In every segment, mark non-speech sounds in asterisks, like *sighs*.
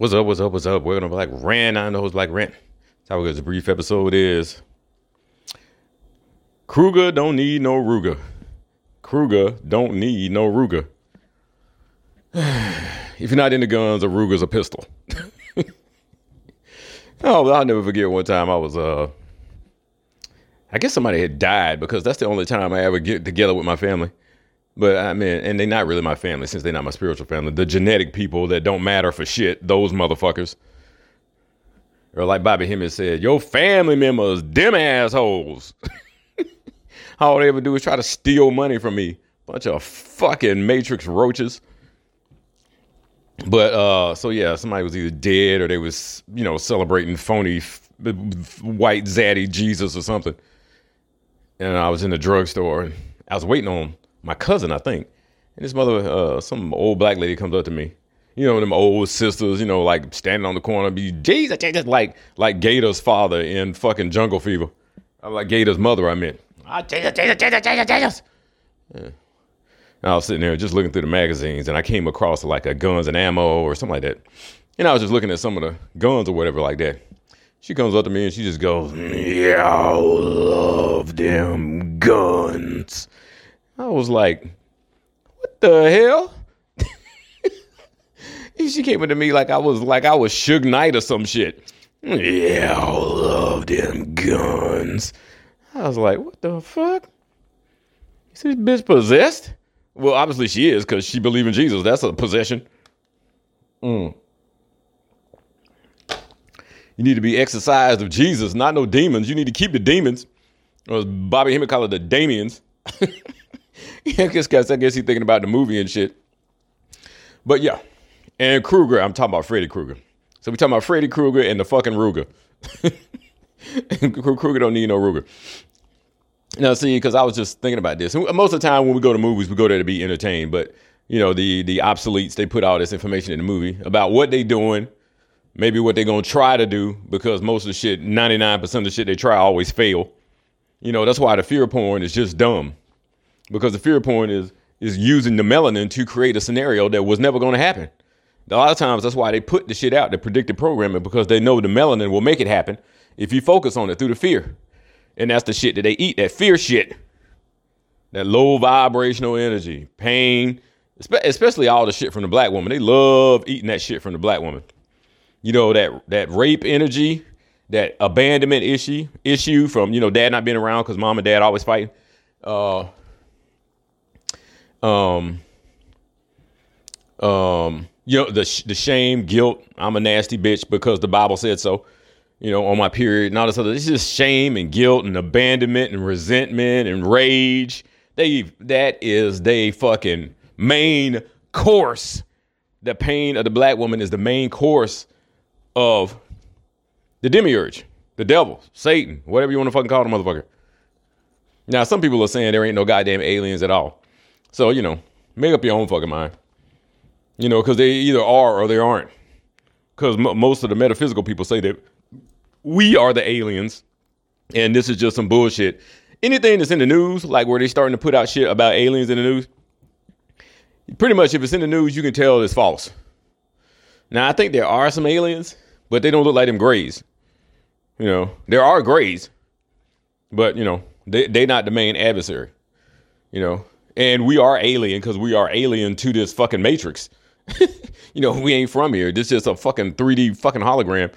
What's up? What's up? What's up? Welcome to Black Rant. I know it's Black Rant. That's how good the brief episode is. Krueger don't need no Ruger. Krueger don't need no Ruger. *sighs* if you're not into guns, a Ruger's a pistol. *laughs* oh, I'll never forget one time I was uh I guess somebody had died because that's the only time I ever get together with my family. But I mean, and they're not really my family since they're not my spiritual family. The genetic people that don't matter for shit, those motherfuckers. Or like Bobby Hemmitt said, your family members, them assholes. *laughs* All they ever do is try to steal money from me. Bunch of fucking matrix roaches. But uh, so yeah, somebody was either dead or they was, you know, celebrating phony f- white zaddy Jesus or something. And I was in the drugstore and I was waiting on my cousin, I think. And this mother, uh, some old black lady comes up to me. You know, them old sisters, you know, like standing on the corner, be Jesus, Jesus, like like Gator's father in fucking Jungle Fever. I'm like Gator's mother, I meant. Ah, Jesus, Jesus, Jesus, Jesus, Jesus. Yeah. I was sitting there just looking through the magazines, and I came across like a guns and ammo or something like that. And I was just looking at some of the guns or whatever like that. She comes up to me and she just goes, "Yeah, I love them guns." I was like, "What the hell?" *laughs* she came into me like I was like I was Suge Knight or some shit. Yeah, I love them guns. I was like, "What the fuck?" Is this bitch possessed? Well, obviously she is because she believe in Jesus. That's a possession. Mm. You need to be exercised of Jesus, not no demons. You need to keep the demons. Or as Bobby Hemmitt call it the Damians. *laughs* *laughs* yeah, guess, I guess he's thinking about the movie and shit. But yeah. And Krueger, I'm talking about Freddy Krueger. So we talking about Freddy Krueger and the fucking Ruger. *laughs* Krueger don't need no Ruger. Now, see, because I was just thinking about this. Most of the time when we go to movies, we go there to be entertained. But you know, the the obsoletes, they put all this information in the movie about what they doing, maybe what they're gonna try to do, because most of the shit, 99% of the shit they try always fail. You know, that's why the fear porn is just dumb. Because the fear porn is is using the melanin to create a scenario that was never gonna happen. A lot of times that's why they put the shit out, the predictive programming, because they know the melanin will make it happen if you focus on it through the fear. And that's the shit that they eat, that fear shit. That low vibrational energy, pain, especially all the shit from the black woman. They love eating that shit from the black woman. You know, that that rape energy, that abandonment issue, issue from, you know, dad not being around because mom and dad always fighting. Uh um um you know the the shame, guilt. I'm a nasty bitch because the Bible said so. You know, on my period and all this other. This is shame and guilt and abandonment and resentment and rage. They that is they fucking main course. The pain of the black woman is the main course of the demiurge, the devil, Satan, whatever you want to fucking call the motherfucker. Now, some people are saying there ain't no goddamn aliens at all. So, you know, make up your own fucking mind. You know, because they either are or they aren't. Because m- most of the metaphysical people say that we are the aliens and this is just some bullshit. Anything that's in the news, like where they're starting to put out shit about aliens in the news, pretty much if it's in the news, you can tell it's false. Now, I think there are some aliens, but they don't look like them grays. You know, there are grays, but you know, they they not the main adversary. You know, and we are alien because we are alien to this fucking matrix. *laughs* you know, we ain't from here. This is just a fucking 3D fucking hologram.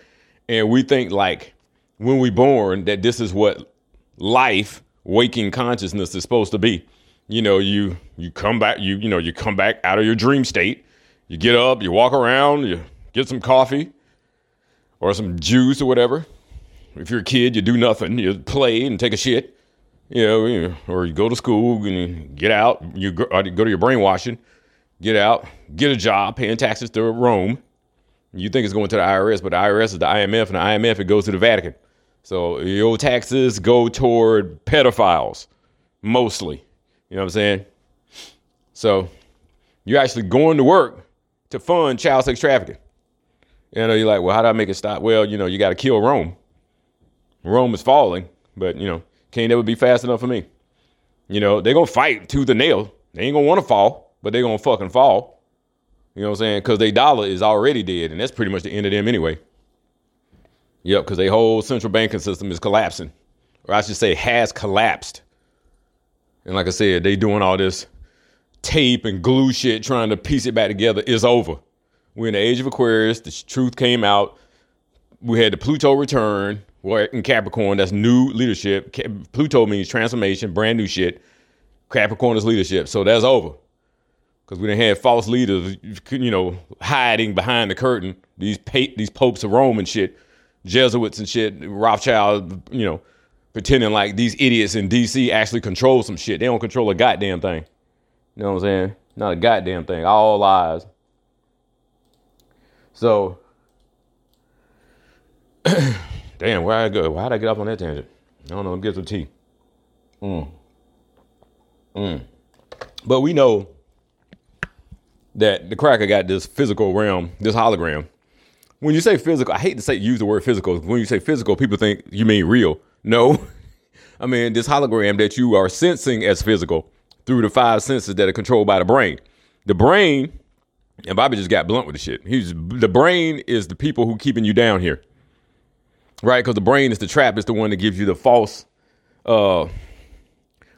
And we think like when we born that this is what life waking consciousness is supposed to be. You know you you come back you you know you come back out of your dream state. You get up you walk around you get some coffee or some juice or whatever. If you're a kid you do nothing. You play and take a shit you know, or you go to school and get out you go, uh, go to your brainwashing get out get a job paying taxes to rome you think it's going to the IRS, but the IRS is the IMF, and the IMF it goes to the Vatican. So your taxes go toward pedophiles, mostly. You know what I'm saying? So you're actually going to work to fund child sex trafficking. You know, you're like, well, how do I make it stop? Well, you know, you got to kill Rome. Rome is falling, but you know, can't ever be fast enough for me. You know, they're gonna fight tooth and nail. They ain't gonna want to fall, but they're gonna fucking fall. You know what I'm saying? Because their dollar is already dead, and that's pretty much the end of them anyway. Yep, because their whole central banking system is collapsing, or I should say, has collapsed. And like I said, they doing all this tape and glue shit, trying to piece it back together. It's over. We're in the age of Aquarius. The truth came out. We had the Pluto return. We're in Capricorn. That's new leadership. Pluto means transformation, brand new shit. Capricorn is leadership. So that's over. Because we didn't have false leaders, you know, hiding behind the curtain. These pa- these popes of Rome and shit, Jesuits and shit, Rothschild, you know, pretending like these idiots in D.C. actually control some shit. They don't control a goddamn thing. You know what I'm saying? Not a goddamn thing. All lies. *clears throat* So, *clears throat* damn, where I go? Did I get off on that tangent? I don't know. Get some tea. Mm. Mm. But we know that the cracker got this physical realm, this hologram. When you say physical, I hate to say use the word physical. When you say physical, people think you mean real. No. *laughs* I mean this hologram that you are sensing as physical through the five senses that are controlled by the brain. The brain, and Bobby just got blunt with the shit. He's the brain is the people who keeping you down here. Right? Because the brain is the trap, it's the one that gives you the false uh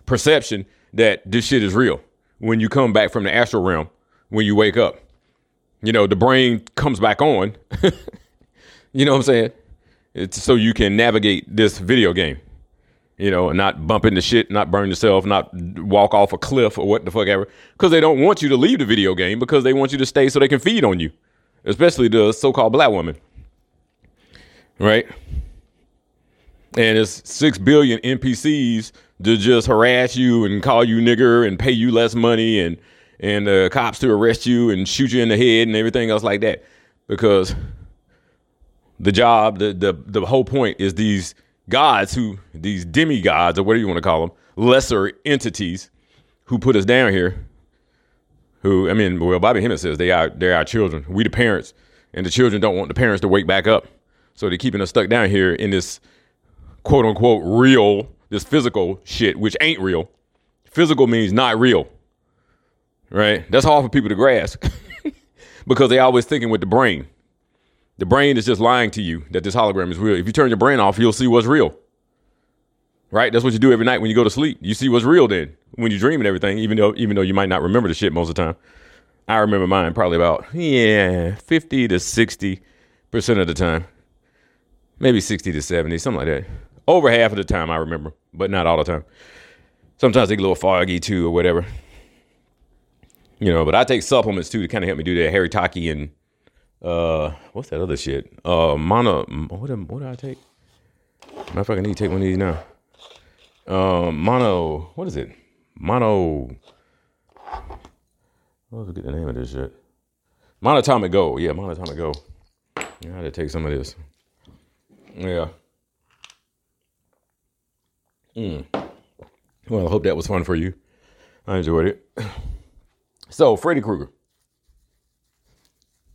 perception that this shit is real when you come back from the astral realm when you wake up. You know, the brain comes back on. *laughs* you know what I'm saying? It's so you can navigate this video game. You know, and not bump into shit, not burn yourself, not walk off a cliff or what the fuck ever. Because they don't want you to leave the video game because they want you to stay so they can feed on you. Especially the so-called black woman. Right? And it's six billion NPCs to just harass you and call you nigger and pay you less money and and the cops to arrest you and shoot you in the head and everything else like that. Because the job the the the whole point is these gods who these demigods or whatever you want to call them lesser entities who put us down here who I mean well Bobby Hemmitt says they are they're our children. We the parents and the children don't want the parents to wake back up so they're keeping us stuck down here in this quote unquote real this physical shit which ain't real physical means not real right? That's hard for people to grasp *laughs* because they always thinking with the brain. The brain is just lying to you that this hologram is real. If you turn your brain off, you'll see what's real. Right? That's what you do every night when you go to sleep. You see what's real then when you dream and everything, even though even though you might not remember the shit most of the time. I remember mine probably about yeah, 50 to 60% of the time. Maybe 60 to 70, something like that. Over half of the time I remember, but not all the time. Sometimes they get a little foggy too or whatever. You know, but I take supplements too to kind of help me do that. Haritaki and uh, what's that other shit? Uh, mono. What what do I take? Matter I need to take one of these now. Um, mono. What is it? Mono. Let's get the name of this shit. Monatomic Gold. Yeah, Monatomic Gold. I had to take some of this. Yeah. Mm. Well, I hope that was fun for you. I enjoyed it. So Freddy Krueger.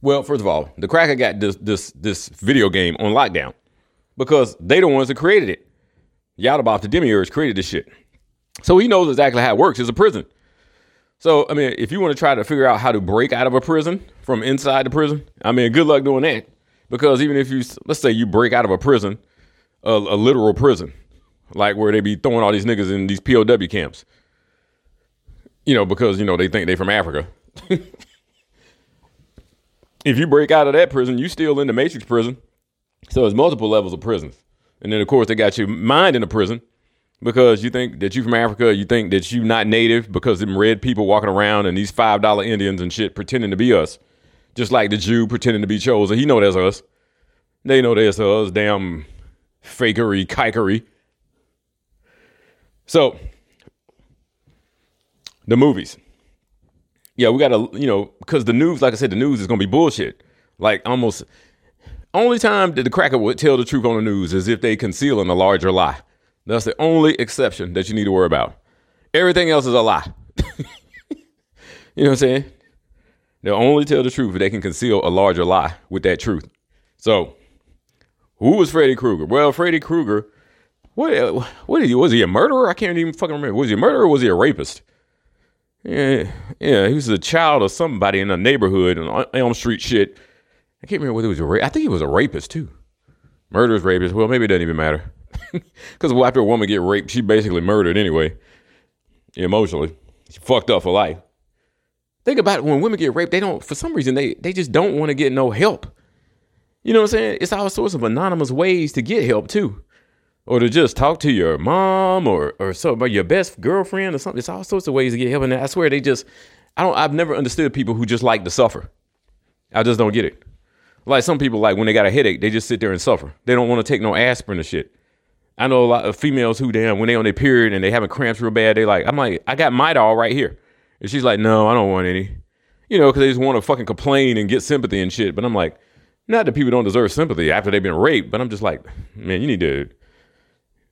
Well, first of all, the cracker got this this this video game on lockdown because they the ones that created it. Yaldabaoth, the demiurge, created this shit. So he knows exactly how it works. It's a prison. So, I mean, if you want to try to figure out how to break out of a prison from inside the prison, I mean, good luck doing that. Because even if you, let's say you break out of a prison, a, a literal prison, like where they be throwing all these niggas in these POW camps, you know, because you know they think they from Africa. *laughs* if you break out of that prison, you still in the Matrix prison. So there's multiple levels of prisons, and then of course they got your mind in a prison because you think that you from Africa, you think that you not native because them red people walking around and these five dollar Indians and shit pretending to be us, just like the Jew pretending to be chosen. He know that's us. They know that's us. Damn fakery, kikery. So the movies. Yeah, we gotta, you know, because the news, like I said, the news is gonna be bullshit. Like almost only time that the cracker would tell the truth on the news is if they concealing a larger lie. That's the only exception that you need to worry about. Everything else is a lie. *laughs* you know what I'm saying? They'll only tell the truth if they can conceal a larger lie with that truth. So, who was Freddy Krueger? Well, Freddy Krueger, what what he, was he a murderer? I can't even fucking remember. Was he a murderer was he a rapist? Yeah, yeah, he was a child of somebody in a neighborhood on Elm Street shit. I can't remember whether he was a ra- I think he was a rapist too. Murderous rapist. Well, maybe it doesn't even matter. *laughs* Because after a woman get raped, she basically murdered anyway. Emotionally, she fucked up for life. Think about it. When women get raped, they don't. For some reason, they they just don't want to get no help. You know what I'm saying? It's all sorts of anonymous ways to get help too, or to just talk to your mom or or so about your best girlfriend or something. It's all sorts of ways to get help. And I swear they just. I don't. I've never understood people who just like to suffer. I just don't get it. Like some people, like when they got a headache, they just sit there and suffer. They don't want to take no aspirin or shit. I know a lot of females who damn when they on their period and they having cramps real bad, they like, I'm like, I got Midol right here. And she's like, no, I don't want any. You know, because they just want to fucking complain and get sympathy and shit. But I'm like, not that people don't deserve sympathy after they've been raped, but I'm just like, man, you need to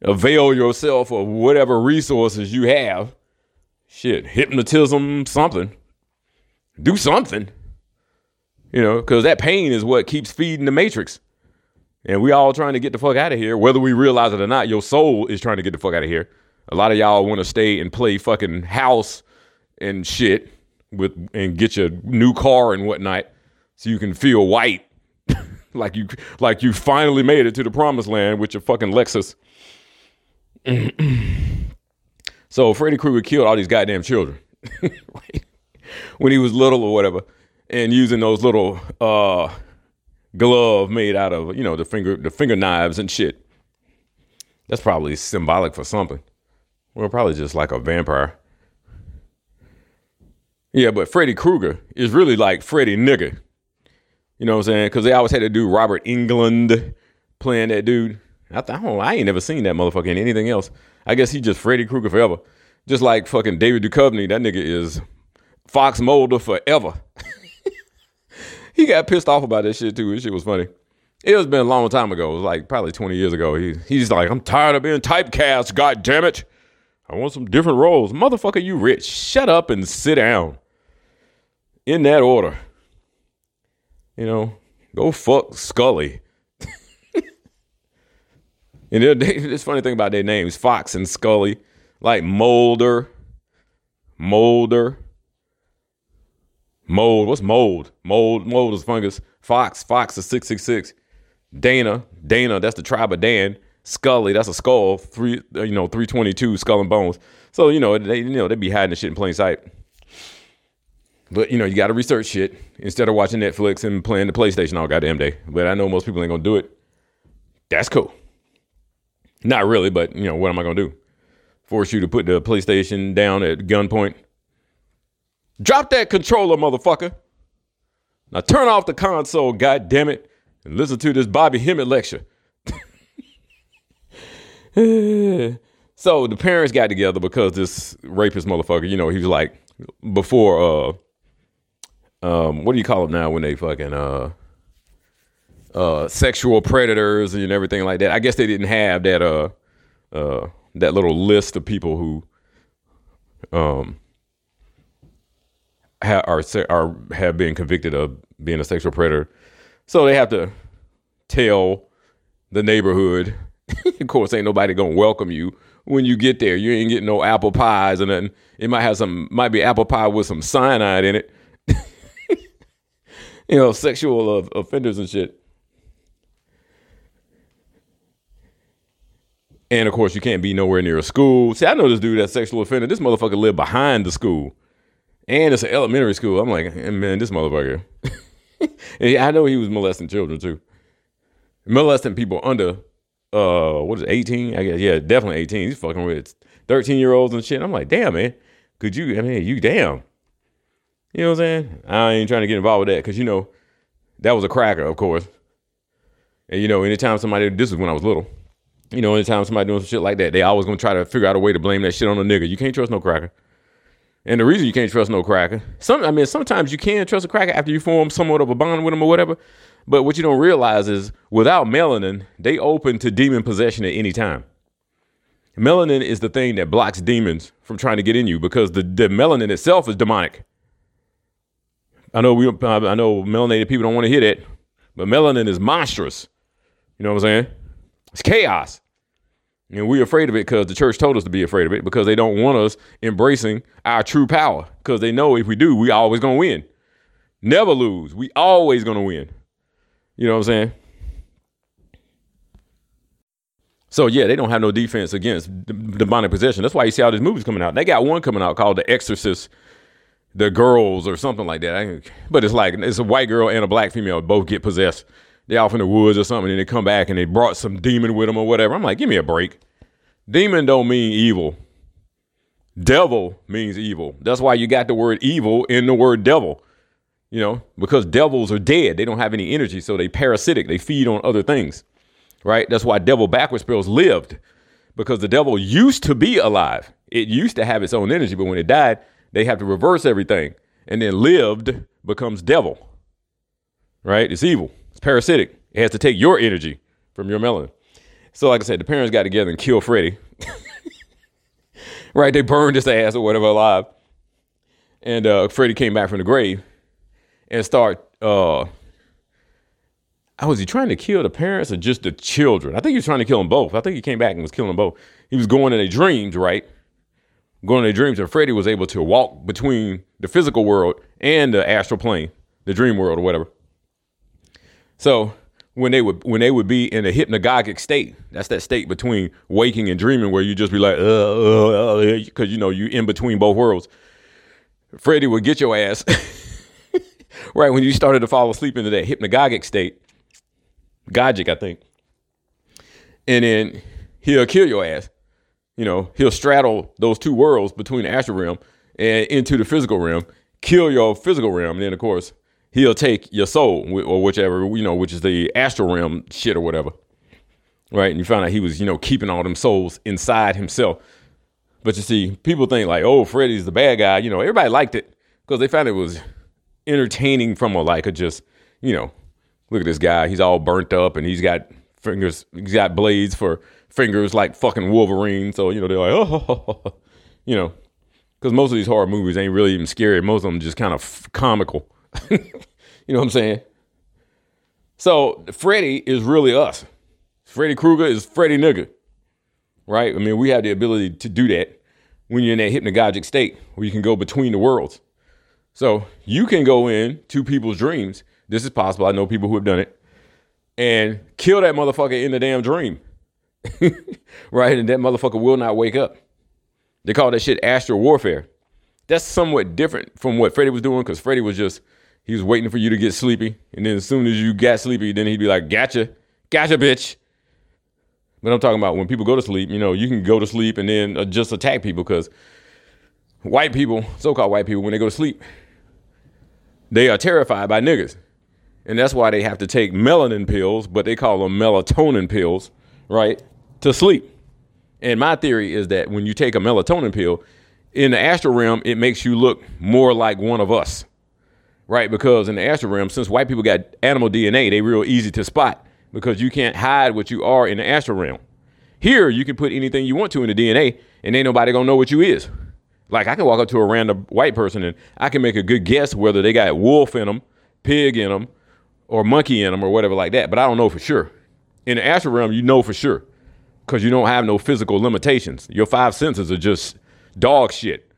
avail yourself of whatever resources you have. Shit, hypnotism, something. Do something. You know, because that pain is what keeps feeding the matrix. And we all trying to get the fuck out of here, whether we realize it or not. Your soul is trying to get the fuck out of here. A lot of y'all want to stay and play fucking house and shit with and get your new car and whatnot, so you can feel white, *laughs* like you like you finally made it to the promised land with your fucking Lexus. *clears throat* so Freddy Krueger killed all these goddamn children *laughs* when he was little or whatever, and using those little uh glove made out of you know the finger the finger knives and shit. That's probably symbolic for something. Well, probably just like a vampire. Yeah, but Freddy Krueger is really like Freddy Nigger. You know what I'm saying? Because they always had to do Robert Englund playing that dude. I, th- I, don't, I ain't never seen that motherfucker in anything else. I guess he just Freddy Krueger forever. Just like fucking David Duchovny, that nigga is Fox Mulder forever. *laughs* he got pissed off about that shit too. This shit was funny. It was been a long time ago. It was like probably 20 years ago. He, he's like, I'm tired of being typecast. God damn it. I want some different roles. Motherfucker, you rich. Shut up and sit down. In that order. You know, go fuck Scully. *laughs* and this funny thing about their names, Fox and Scully, like Molder, Molder, mold. What's mold? Mold, mold is fungus. Fox, Fox is six six six. Dana, Dana, that's the tribe of Dan. Scully, that's a skull. Three, uh, you know, three twenty two skull and bones. So you know, they you know they'd be hiding the shit in plain sight. But you know, you got to research shit instead of watching Netflix and playing the PlayStation all goddamn day. But I know most people ain't gonna do it. That's cool. Not really, but you know, what am I gonna do? Force you to put the PlayStation down at gunpoint? Drop that controller, motherfucker. Now turn off the console, god damn it, and listen to this Bobby Hemmitt lecture. *laughs* so the parents got together because this rapist motherfucker, you know, he was like before uh um what do you call them now when they fucking uh uh sexual predators and everything like that. I guess they didn't have that uh uh that little list of people who um are are have been convicted of being a sexual predator. So they have to tell the neighborhood. *laughs* of course, ain't nobody gonna welcome you when you get there. You ain't getting no apple pies or nothing. It might have some, might be apple pie with some cyanide in it. *laughs* you know, sexual of, offenders and shit. And of course, you can't be nowhere near a school. See, I know this dude that's sexual offender. This motherfucker lived behind the school, and it's an elementary school. I'm like, man, this motherfucker. *laughs* I know he was molesting children too, molesting people under uh what is it, 18 i guess yeah definitely 18 he's fucking with 13 year olds and shit. I'm like damn man. Could you i mean you damn. You know what i'm saying? I ain't trying to get involved with that because you know that was a cracker of course. And you know anytime somebody this is when i was little. You know anytime somebody doing some shit like that they always gonna try to figure out a way to blame that shit on a nigga. You can't trust no cracker. And the reason you can't trust no cracker some i mean sometimes you can trust a cracker after you form somewhat of a bond with them or whatever but what you don't realize is without melanin, they open to demon possession at any time. Melanin is the thing that blocks demons from trying to get in you because the, the melanin itself is demonic. I know we I know melanated people don't want to hear that, but melanin is monstrous. You know what I'm saying? It's chaos. And we're afraid of it because the church told us to be afraid of it because they don't want us embracing our true power because they know if we do, we always gonna win. Never lose. We always gonna win. You know what I'm saying? So yeah, they don't have no defense against demonic possession. That's why you see all these movies coming out. They got one coming out called The Exorcist, The Girls or something like that. But it's like it's a white girl and a black female both get possessed they off in the woods or something, and they come back and they brought some demon with them or whatever. I'm like, give me a break. Demon don't mean evil. Devil means evil. That's why you got the word evil in the word devil. You know, because devils are dead. They don't have any energy, so they parasitic. They feed on other things. Right? That's why devil backwards spells lived. Because the devil used to be alive. It used to have its own energy, but when it died, they have to reverse everything. And then lived becomes devil. Right? It's evil. It's parasitic. It has to take your energy from your melanin. So, like I said, the parents got together and killed Freddy. *laughs* right? They burned his ass or whatever alive. And uh, Freddy came back from the grave and start. Uh, was he trying to kill the parents or just the children? I think he was trying to kill them both. I think he came back and was killing them both. He was going in their dreams, right? Going in their dreams, and Freddy was able to walk between the physical world and the astral plane, the dream world or whatever. So when they would when they would be in a hypnagogic state, that's that state between waking and dreaming where you just be like, uh, uh, because uh, you know you're in between both worlds. Freddy would get your ass *laughs* right when you started to fall asleep into that hypnagogic state, gogic, I think, and then he'll kill your ass. You know, he'll straddle those two worlds between the astral realm and into the physical realm, kill your physical realm, and then of course he'll take your soul or whichever, you know, which is the astral realm shit or whatever. Right. And you find out he was, you know, keeping all them souls inside himself. But you see, people think like, oh, Freddy's the bad guy. You know, everybody liked it because they found it was entertaining from a like a just, you know, look at this guy. He's all burnt up and he's got fingers, he's got blades for fingers like fucking Wolverine. So, you know, they're like, oh, *laughs* you know, because most of these horror movies ain't really even scary. Most of them just kind of comical. *laughs* you know what I'm saying? So Freddy is really us. Freddy Krueger is Freddy nigga. Right? I mean, we have the ability to do that when you're in that hypnagogic state where you can go between the worlds. So you can go in to people's dreams. This is possible. I know people who have done it. And kill that motherfucker in the damn dream. *laughs* right? And that motherfucker will not wake up. They call that shit astral warfare. That's somewhat different from what Freddy was doing because Freddy was just he was waiting for you to get sleepy, and then as soon as you got sleepy, then he'd be like, "Gotcha, gotcha, bitch." But I'm talking about when people go to sleep. You know, you can go to sleep and then uh, just attack people because white people, so-called white people, when they go to sleep, they are terrified by niggas, and that's why they have to take melanin pills, but they call them melatonin pills, right, to sleep. And my theory is that when you take a melatonin pill, in the astral realm, it makes you look more like one of us right? Because in the astral realm, since white people got animal DNA, they real easy to spot because you can't hide what you are in the astral realm. Here, you can put anything you want to in the DNA, and ain't nobody gonna know what you is. Like I can walk up to a random white person and I can make a good guess whether they got wolf in them, pig in them, or monkey in them, or whatever like that. But I don't know for sure. In the astral realm, you know for sure because you don't have no physical limitations. Your five senses are just dog shit.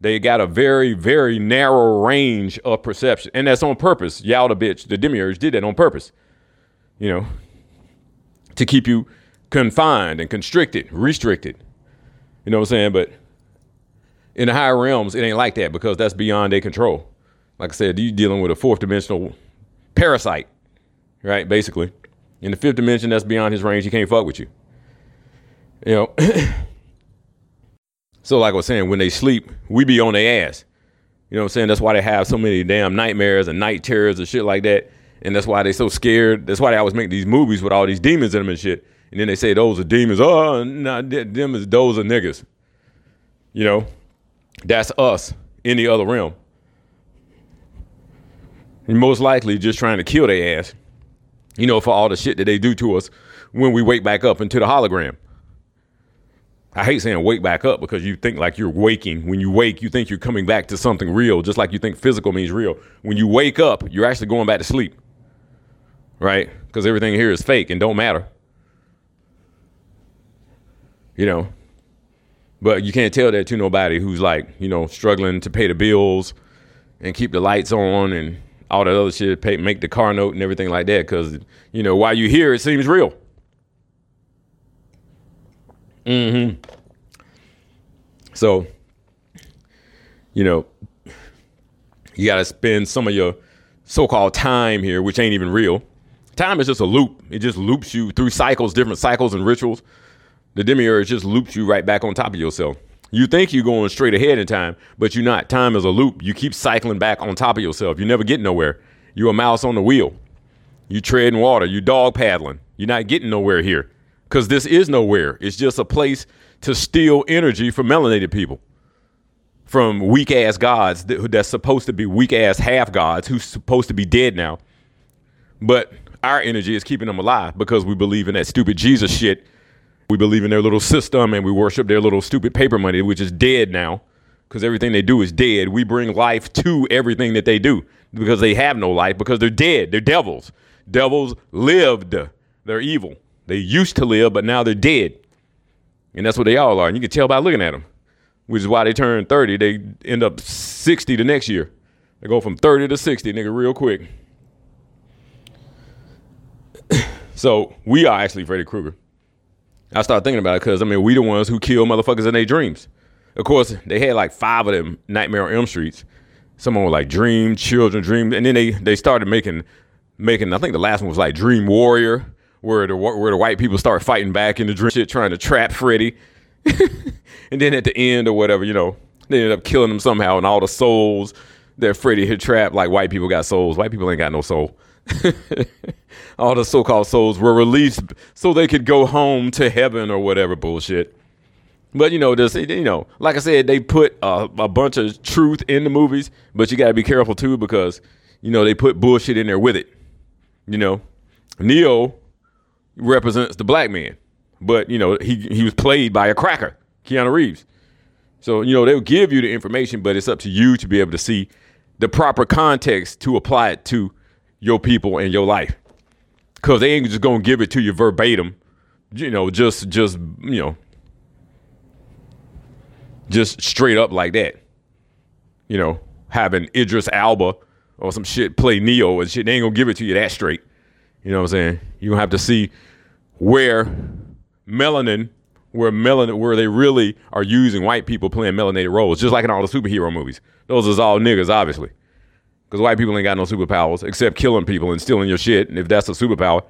They got a very, very narrow range of perception. And that's on purpose. Y'all the bitch, the demiurge did that on purpose. You know, to keep you confined and constricted, restricted. You know what I'm saying? But in the higher realms, it ain't like that because that's beyond their control. Like I said, you're dealing with a fourth dimensional parasite, right? Basically. In the fifth dimension, that's beyond his range. He can't fuck with you. You know, *coughs* So, like I was saying, when they sleep, we be on their ass. You know what I'm saying? That's why they have so many damn nightmares and night terrors and shit like that. And that's why they so scared. That's why they always make these movies with all these demons in them and shit. And then they say those are demons. Oh, nah, them is those are niggas. You know, that's us in the other realm. And most likely just trying to kill their ass. You know, for all the shit that they do to us when we wake back up into the hologram. I hate saying wake back up because you think like you're waking. When you wake, you think you're coming back to something real, just like you think physical means real. When you wake up, you're actually going back to sleep, right? Because everything here is fake and don't matter. You know, but you can't tell that to nobody who's like, you know, struggling to pay the bills and keep the lights on and all that other shit, pay, make the car note and everything like that. Because, you know, while you here, it seems real. Mm hmm. So, you know, you got to spend some of your so called time here, which ain't even real. Time is just a loop, it just loops you through cycles, different cycles and rituals the demiurge just loops you right back on top of yourself. You think you're going straight ahead in time, but you're not. Time is a loop. You keep cycling back on top of yourself. You never get nowhere. You're a mouse on the wheel. You're treading water. You're dog paddling. You're not getting nowhere here because this is nowhere. It's just a place to steal energy from melanated people, from weak ass gods that, that's supposed to be weak ass half gods who's supposed to be dead now. But our energy is keeping them alive because we believe in that stupid Jesus shit we believe in their little system and we worship their little stupid paper money, which is dead now because everything they do is dead. We bring life to everything that they do because they have no life because they're dead. They're devils. Devils lived. They're evil. They used to live, but now they're dead. And that's what they all are. And you can tell by looking at them, which is why they turn 30. They end up 60 the next year. They go from 30 to 60, nigga, real quick. *coughs* so we are actually Freddy Krueger. I started thinking about it because I mean we the ones who kill motherfuckers in their dreams. Of course, they had like five of them Nightmare on Elm Streets. Someone was like Dream Children, Dream, and then they they started making making. I think the last one was like Dream Warrior, where the where the white people start fighting back in the dream shit, trying to trap Freddy. *laughs* and then at the end or whatever, you know, they ended up killing him somehow, and all the souls that Freddy had trapped, like white people got souls. White people ain't got no soul. *laughs* all the so-called souls were released so they could go home to heaven or whatever bullshit. But you know, this you know, like I said, they put a, a bunch of truth in the movies, but you got to be careful too because you know they put bullshit in there with it. You know, Neo represents the black man, but you know he he was played by a cracker, Keanu Reeves. So you know they'll give you the information, but it's up to you to be able to see the proper context to apply it to your people and your life. Cause they ain't just gonna give it to you verbatim, you know, just just you know, just straight up like that. You know, having Idris Elba or some shit play Neo and shit, they ain't gonna give it to you that straight. You know what I'm saying? You gonna have to see where melanin, where melanin, where they really are using white people playing melanated roles, just like in all the superhero movies. Those is all niggas, obviously. Because white people ain't got no superpowers except killing people and stealing your shit, and if that's a superpower,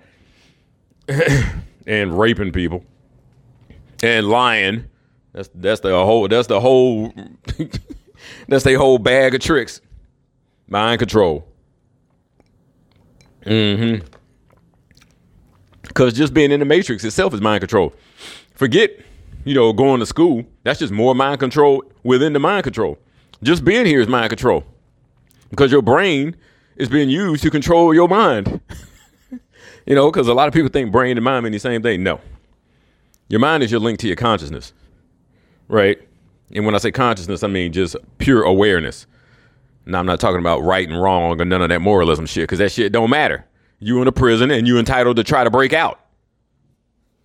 *coughs* and raping people and lying. That's that's the whole that's the whole *laughs* that's the whole bag of tricks. Mind control. Mm-hmm. Cause just being in the matrix itself is mind control. Forget, you know, going to school. That's just more mind control within the mind control. Just being here is mind control because your brain is being used to control your mind. *laughs* you know, because a lot of people think brain and mind mean the same thing. No, your mind is your link to your consciousness, right? And when I say consciousness, I mean just pure awareness. Now I'm not talking about right and wrong or none of that moralism shit, because that shit don't matter. You in a prison and you entitled to try to break out.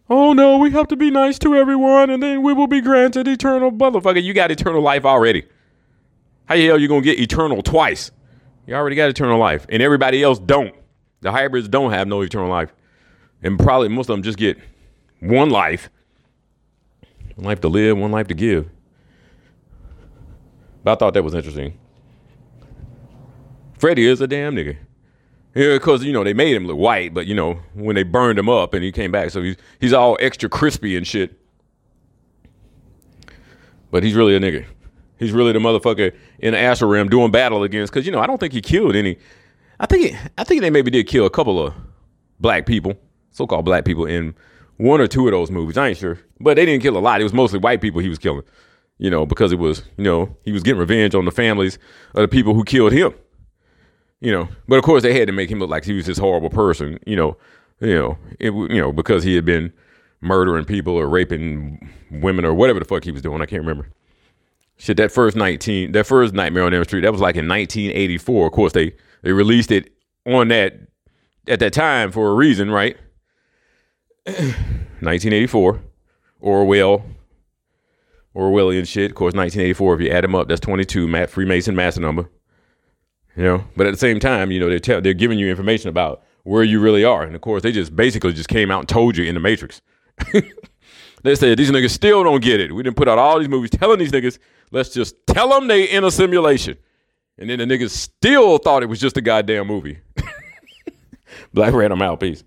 Oh no, we have to be nice to everyone, and then we will be granted eternal motherfucker. You got eternal life already. How the hell you gonna get eternal twice? You already got eternal life, and everybody else don't. The hybrids don't have no eternal life, and probably most of them just get one life, one life to live, one life to give. But I thought that was interesting. Freddy is a damn nigga. Yeah, because you know they made him look white, but you know when they burned him up and he came back, so he's he's all extra crispy and shit. But he's really a nigga. He's really the motherfucker in realm doing battle against. Because you know, I don't think he killed any. I think I think they maybe did kill a couple of black people, so-called black people, in one or two of those movies. I ain't sure, but they didn't kill a lot. It was mostly white people he was killing. You know, because it was you know he was getting revenge on the families of the people who killed him. You know, but of course they had to make him look like he was this horrible person. You know, you know, it, you know because he had been murdering people or raping women or whatever the fuck he was doing. I can't remember. Shit, that first nineteen, that first Nightmare on Elm Street, that was like in 1984. Of course, they they released it on that at that time for a reason, right? *clears throat* 1984, Orwell, Orwellian shit. Of course, 1984. If you add them up, that's 22. Matt Freemason master number. You know, but at the same time, you know, they're tell, they're giving you information about where you really are, and of course, they just basically just came out and told you in the Matrix. *laughs* they said these niggas still don't get it. We didn't put out all these movies telling these niggas, let's just tell them they in a simulation, and then the niggas still thought it was just a goddamn movie. *laughs* Black Rant, I'm out. Peace.